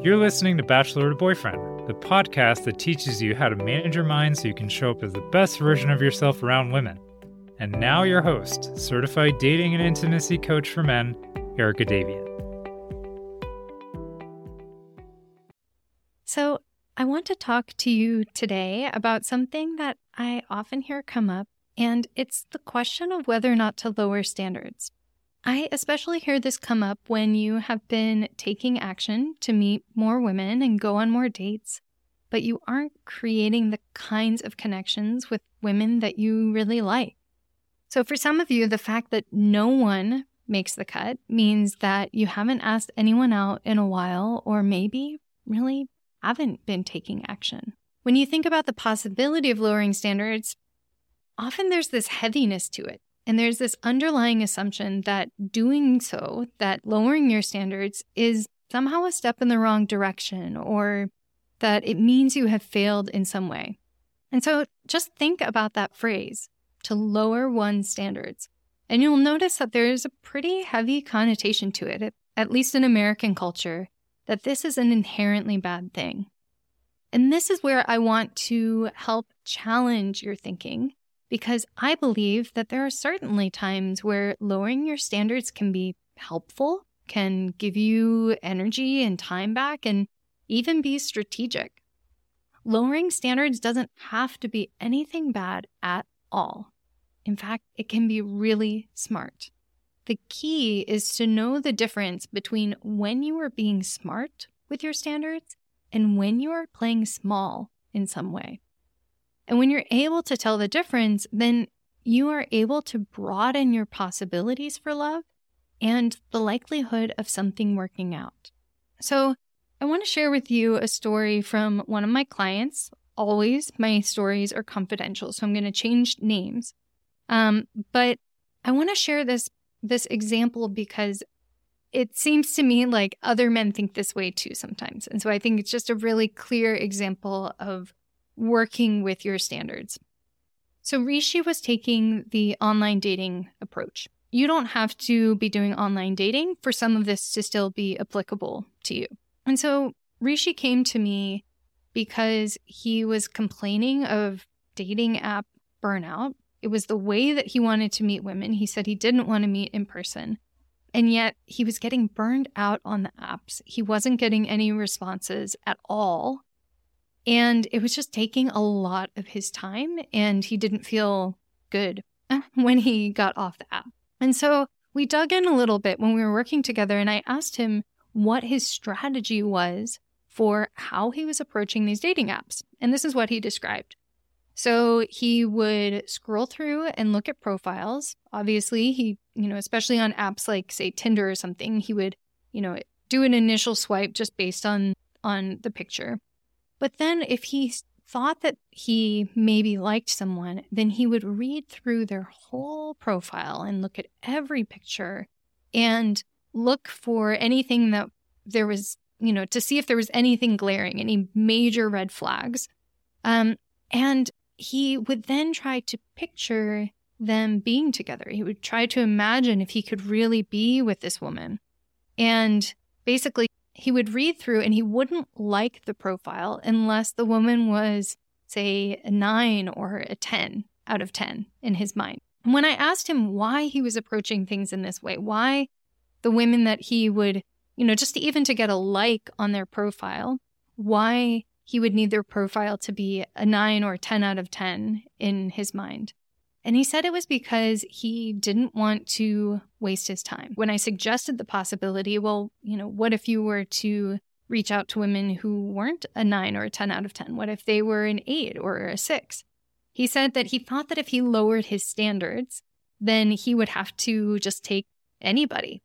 You're listening to Bachelor to Boyfriend, the podcast that teaches you how to manage your mind so you can show up as the best version of yourself around women. And now, your host, certified dating and intimacy coach for men, Erika Davian. So, I want to talk to you today about something that I often hear come up, and it's the question of whether or not to lower standards. I especially hear this come up when you have been taking action to meet more women and go on more dates, but you aren't creating the kinds of connections with women that you really like. So, for some of you, the fact that no one makes the cut means that you haven't asked anyone out in a while, or maybe really haven't been taking action. When you think about the possibility of lowering standards, often there's this heaviness to it. And there's this underlying assumption that doing so, that lowering your standards, is somehow a step in the wrong direction or that it means you have failed in some way. And so just think about that phrase to lower one's standards. And you'll notice that there is a pretty heavy connotation to it, at least in American culture, that this is an inherently bad thing. And this is where I want to help challenge your thinking because I believe that there are certainly times where lowering your standards can be helpful, can give you energy and time back, and even be strategic. Lowering standards doesn't have to be anything bad at all. In fact, it can be really smart. The key is to know the difference between when you are being smart with your standards and when you are playing small in some way. And when you're able to tell the difference, then you are able to broaden your possibilities for love and the likelihood of something working out. So, I want to share with you a story from one of my clients. Always, my stories are confidential, so I'm going to change names. Um, but I want to share this this example because it seems to me like other men think this way too sometimes, and so I think it's just a really clear example of working with your standards. So, Rishi was taking the online dating approach. You don't have to be doing online dating for some of this to still be applicable to you. And so, Rishi came to me because he was complaining of dating app burnout. It was the way that he wanted to meet women. He said he didn't want to meet in person. And yet he was getting burned out on the apps. He wasn't getting any responses at all. And it was just taking a lot of his time, and he didn't feel good when he got off the app. And so we dug in a little bit when we were working together, and I asked him what his strategy was for how he was approaching these dating apps. And this is what he described. So he would scroll through and look at profiles. Obviously, he, you know, especially on apps like say Tinder or something, he would, you know, do an initial swipe just based on on the picture. But then if he thought that he maybe liked someone, then he would read through their whole profile and look at every picture and look for anything that there was, you know, to see if there was anything glaring, any major red flags. Um, and he would then try to picture them being together. He would try to imagine if he could really be with this woman. And basically, he would read through and he wouldn't like the profile unless the woman was, say, a nine or a 10 out of 10 in his mind. And when I asked him why he was approaching things in this way, why the women that he would, you know, just to even to get a like on their profile, why he would need their profile to be a nine or 10 out of 10 in his mind. And he said it was because he didn't want to waste his time. When I suggested the possibility, well, you know, what if you were to reach out to women who weren't a nine or a 10 out of 10? What if they were an eight or a six? He said that he thought that if he lowered his standards, then he would have to just take anybody.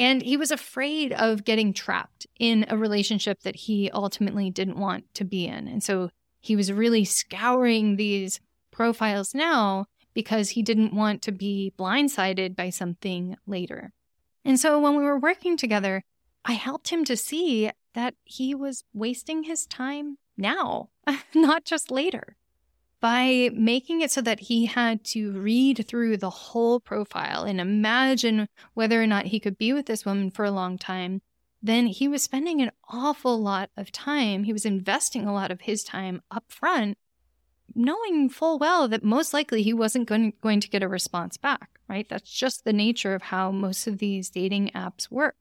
And he was afraid of getting trapped in a relationship that he ultimately didn't want to be in. And so he was really scouring these profiles now because he didn't want to be blindsided by something later. And so when we were working together, I helped him to see that he was wasting his time now, not just later. By making it so that he had to read through the whole profile and imagine whether or not he could be with this woman for a long time, then he was spending an awful lot of time. He was investing a lot of his time up front, knowing full well that most likely he wasn't going, going to get a response back, right? That's just the nature of how most of these dating apps work.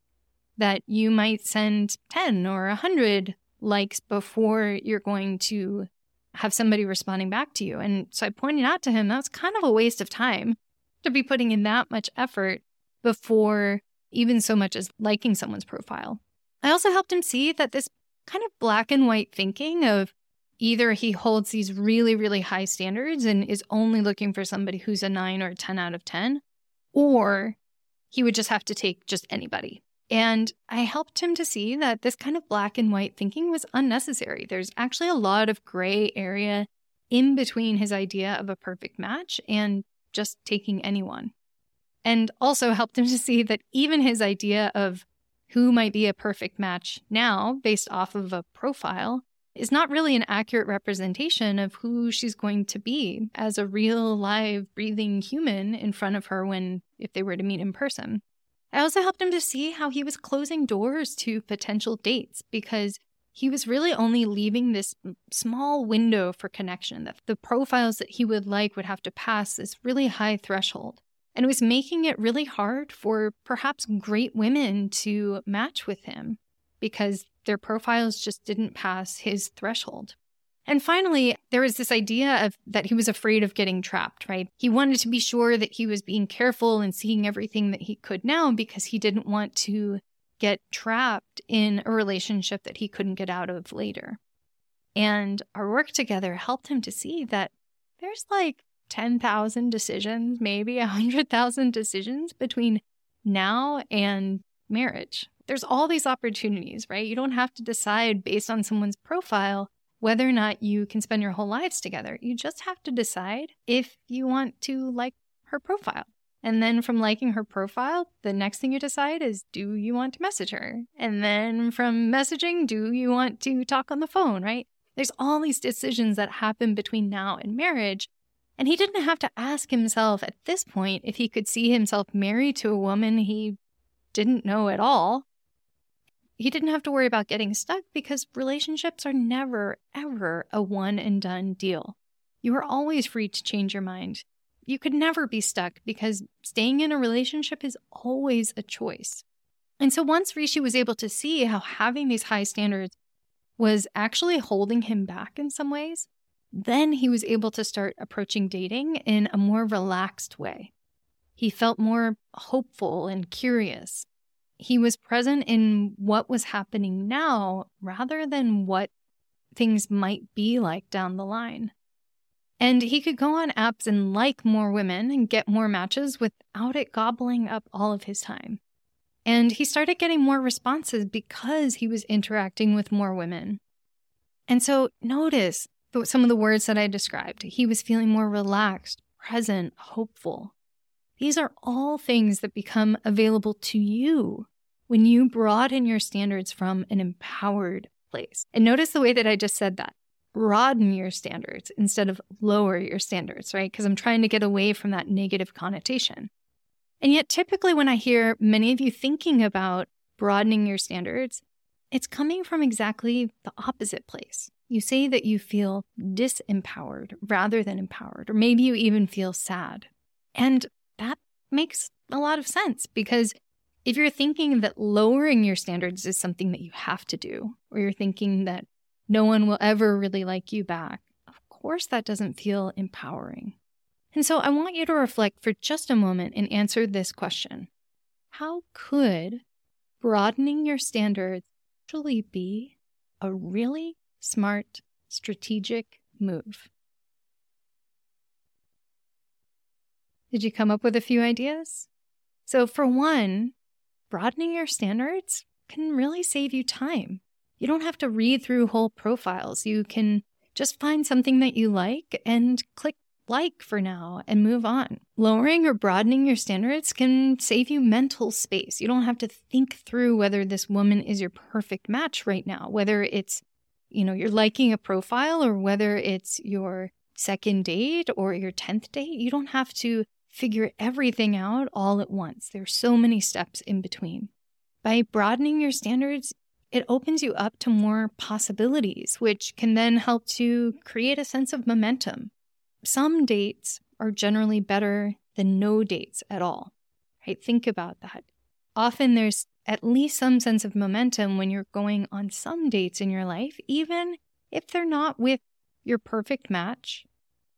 That you might send 10 or 100 likes before you're going to have somebody responding back to you. And so I pointed out to him that's kind of a waste of time to be putting in that much effort before even so much as liking someone's profile. I also helped him see that this kind of black and white thinking of either he holds these really, really high standards and is only looking for somebody who's a nine or a 10 out of 10, or he would just have to take just anybody. And I helped him to see that this kind of black and white thinking was unnecessary. There's actually a lot of gray area in between his idea of a perfect match and just taking anyone. And also helped him to see that even his idea of who might be a perfect match now, based off of a profile, is not really an accurate representation of who she's going to be as a real, live, breathing human in front of her when, if they were to meet in person. I also helped him to see how he was closing doors to potential dates because he was really only leaving this small window for connection that the profiles that he would like would have to pass this really high threshold. And it was making it really hard for perhaps great women to match with him because their profiles just didn't pass his threshold. And finally, there was this idea of that he was afraid of getting trapped, right? He wanted to be sure that he was being careful and seeing everything that he could now because he didn't want to get trapped in a relationship that he couldn't get out of later. And our work together helped him to see that there's like 10,000 decisions, maybe 100,000 decisions between now and marriage. There's all these opportunities, right? You don't have to decide based on someone's profile whether or not you can spend your whole lives together. You just have to decide if you want to like her profile. And then from liking her profile, the next thing you decide is do you want to message her? And then from messaging, do you want to talk on the phone, right? There's all these decisions that happen between now and marriage. And he didn't have to ask himself at this point if he could see himself married to a woman he didn't know at all he didn't have to worry about getting stuck because relationships are never, ever a one and done deal. You are always free to change your mind. You could never be stuck because staying in a relationship is always a choice. And so once Rishi was able to see how having these high standards was actually holding him back in some ways, then he was able to start approaching dating in a more relaxed way. He felt more hopeful and curious he was present in what was happening now rather than what things might be like down the line. And he could go on apps and like more women and get more matches without it gobbling up all of his time. And he started getting more responses because he was interacting with more women. And so notice some of the words that I described. He was feeling more relaxed, present, hopeful. These are all things that become available to you when you broaden your standards from an empowered place. And notice the way that I just said that broaden your standards instead of lower your standards, right? Because I'm trying to get away from that negative connotation. And yet, typically, when I hear many of you thinking about broadening your standards, it's coming from exactly the opposite place. You say that you feel disempowered rather than empowered, or maybe you even feel sad. And makes a lot of sense because if you're thinking that lowering your standards is something that you have to do, or you're thinking that no one will ever really like you back, of course that doesn't feel empowering. And so I want you to reflect for just a moment and answer this question How could broadening your standards actually be a really smart, strategic move? Did you come up with a few ideas? So, for one, broadening your standards can really save you time. You don't have to read through whole profiles. You can just find something that you like and click like for now and move on. Lowering or broadening your standards can save you mental space. You don't have to think through whether this woman is your perfect match right now, whether it's, you know, you're liking a profile or whether it's your second date or your 10th date. You don't have to figure everything out all at once. There's so many steps in between. By broadening your standards, it opens you up to more possibilities, which can then help to create a sense of momentum. Some dates are generally better than no dates at all. Right? Think about that. Often there's at least some sense of momentum when you're going on some dates in your life, even if they're not with your perfect match.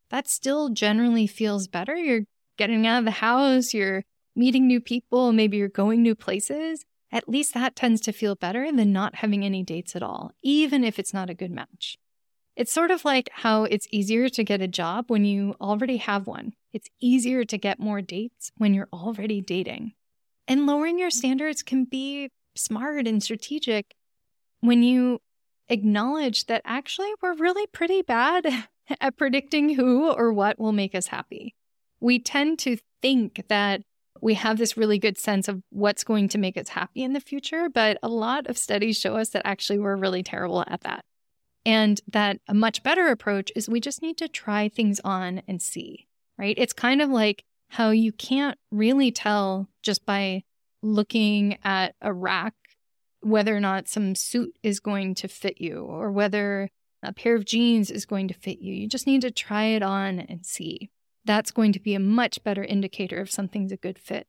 That still generally feels better. You're getting out of the house, you're meeting new people, maybe you're going new places. At least that tends to feel better than not having any dates at all, even if it's not a good match. It's sort of like how it's easier to get a job when you already have one. It's easier to get more dates when you're already dating. And lowering your standards can be smart and strategic when you acknowledge that actually we're really pretty bad at predicting who or what will make us happy. We tend to think that we have this really good sense of what's going to make us happy in the future, but a lot of studies show us that actually we're really terrible at that. And that a much better approach is we just need to try things on and see, right? It's kind of like how you can't really tell just by looking at a rack whether or not some suit is going to fit you or whether a pair of jeans is going to fit you. You just need to try it on and see. That's going to be a much better indicator if something's a good fit.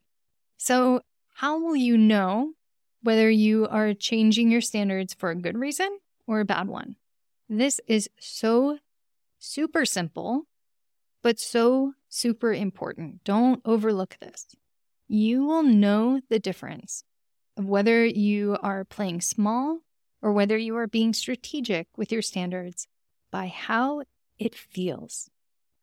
So, how will you know whether you are changing your standards for a good reason or a bad one? This is so super simple, but so super important. Don't overlook this. You will know the difference of whether you are playing small or whether you are being strategic with your standards by how it feels.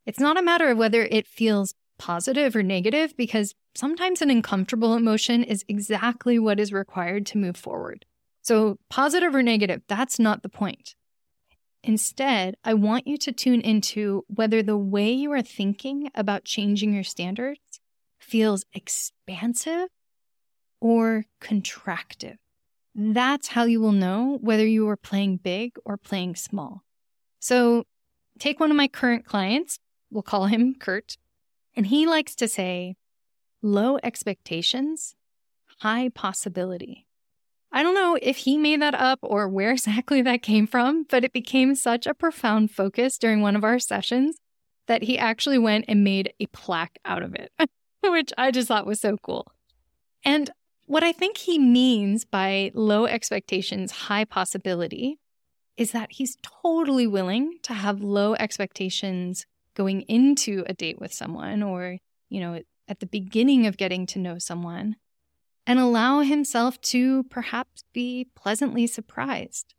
It's not a matter of whether it feels positive or negative, because sometimes an uncomfortable emotion is exactly what is required to move forward. So, positive or negative, that's not the point. Instead, I want you to tune into whether the way you are thinking about changing your standards feels expansive or contractive. That's how you will know whether you are playing big or playing small. So, take one of my current clients, we'll call him Kurt, and he likes to say, low expectations, high possibility. I don't know if he made that up or where exactly that came from, but it became such a profound focus during one of our sessions that he actually went and made a plaque out of it, which I just thought was so cool. And what I think he means by low expectations, high possibility is that he's totally willing to have low expectations going into a date with someone or, you know, at the beginning of getting to know someone and allow himself to perhaps be pleasantly surprised.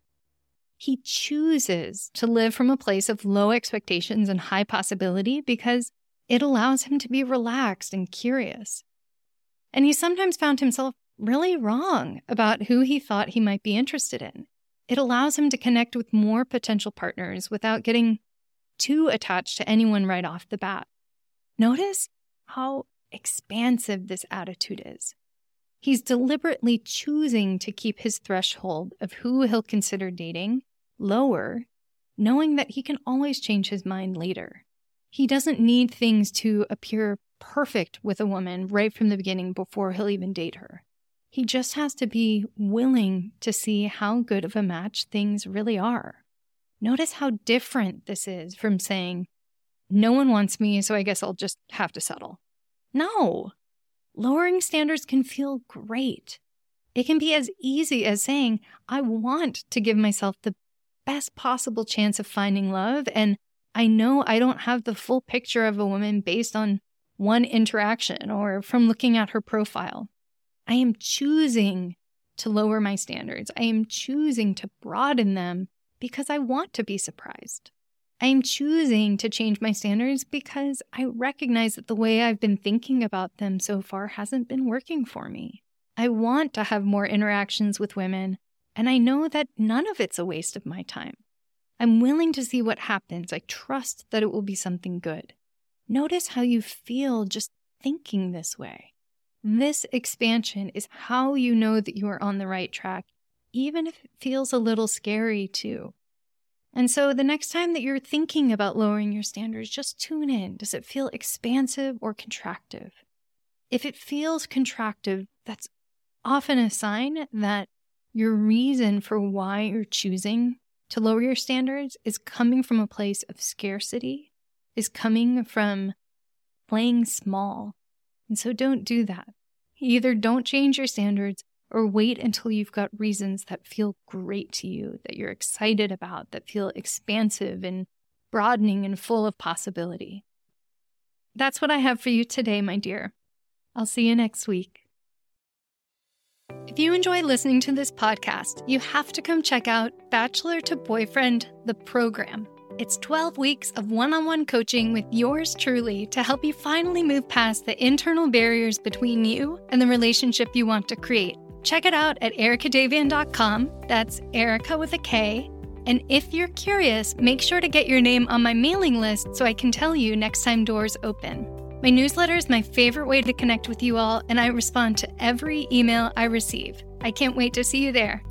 He chooses to live from a place of low expectations and high possibility because it allows him to be relaxed and curious. And he sometimes found himself really wrong about who he thought he might be interested in. It allows him to connect with more potential partners without getting too attached to anyone right off the bat. Notice how expansive this attitude is. He's deliberately choosing to keep his threshold of who he'll consider dating lower, knowing that he can always change his mind later. He doesn't need things to appear perfect with a woman right from the beginning before he'll even date her. He just has to be willing to see how good of a match things really are. Notice how different this is from saying, No one wants me, so I guess I'll just have to settle. No, lowering standards can feel great. It can be as easy as saying, I want to give myself the best possible chance of finding love, and I know I don't have the full picture of a woman based on one interaction or from looking at her profile. I am choosing to lower my standards. I am choosing to broaden them because I want to be surprised. I am choosing to change my standards because I recognize that the way I've been thinking about them so far hasn't been working for me. I want to have more interactions with women, and I know that none of it's a waste of my time. I'm willing to see what happens. I trust that it will be something good. Notice how you feel just thinking this way. This expansion is how you know that you are on the right track, even if it feels a little scary too. And so the next time that you're thinking about lowering your standards, just tune in. Does it feel expansive or contractive? If it feels contractive, that's often a sign that your reason for why you're choosing to lower your standards is coming from a place of scarcity, is coming from playing small. And so don't do that. Either don't change your standards or wait until you've got reasons that feel great to you, that you're excited about, that feel expansive and broadening and full of possibility. That's what I have for you today, my dear. I'll see you next week. If you enjoy listening to this podcast, you have to come check out Bachelor to Boyfriend, the program. It's 12 weeks of one on one coaching with yours truly to help you finally move past the internal barriers between you and the relationship you want to create. Check it out at erikadavian.com. That's Erika with a K. And if you're curious, make sure to get your name on my mailing list so I can tell you next time doors open. My newsletter is my favorite way to connect with you all, and I respond to every email I receive. I can't wait to see you there.